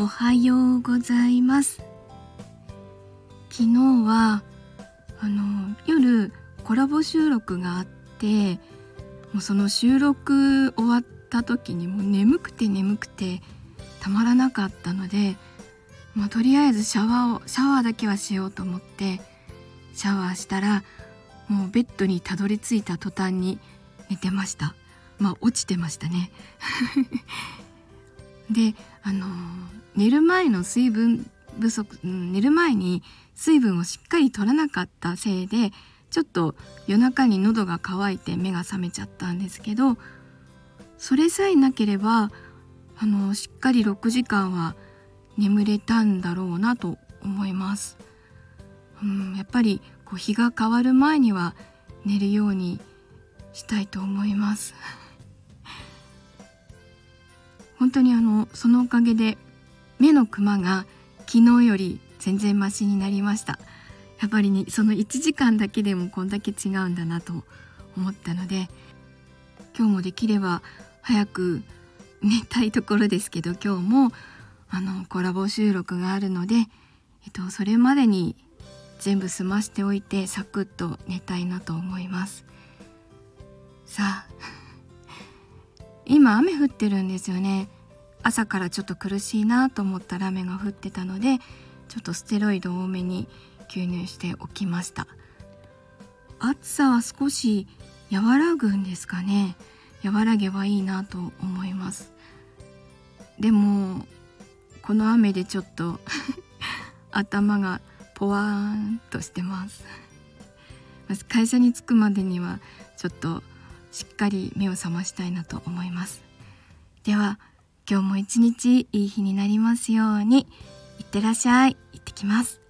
おはようございます。昨日はあの夜コラボ収録があってもうその収録終わった時にもう眠くて眠くてたまらなかったので、まあ、とりあえずシャワーをシャワーだけはしようと思ってシャワーしたらもうベッドにたどり着いた途端に寝てました。まあ落ちてましたね。であの寝る前の水分不足、うん、寝る前に水分をしっかり取らなかったせいでちょっと夜中に喉が渇いて目が覚めちゃったんですけどそれさえなければあのしっかり6時間は眠れたんだろうなと思います。うん、やっぱりこう日が変わる前には寝るようにしたいと思います。本当にあのそのおかげで目のクマが昨日より全然マシになりました。やっぱり、ね、その1時間だけでもこんだけ違うんだなと思ったので今日もできれば早く寝たいところですけど今日もあのコラボ収録があるので、えっと、それまでに全部済ましておいてサクッと寝たいなと思います。さあ今雨降ってるんですよね。朝からちょっと苦しいなと思ったら雨が降ってたのでちょっとステロイド多めに吸入しておきました。暑さは少し和らぐんですかね。和らげばいいなと思います。でもこの雨でちょっと 頭がポワーンとしてます。会社に着くまでにはちょっとしっかり目を覚ましたいなと思います。では今日も一日いい日になりますように。いってらっしゃい。行ってきます。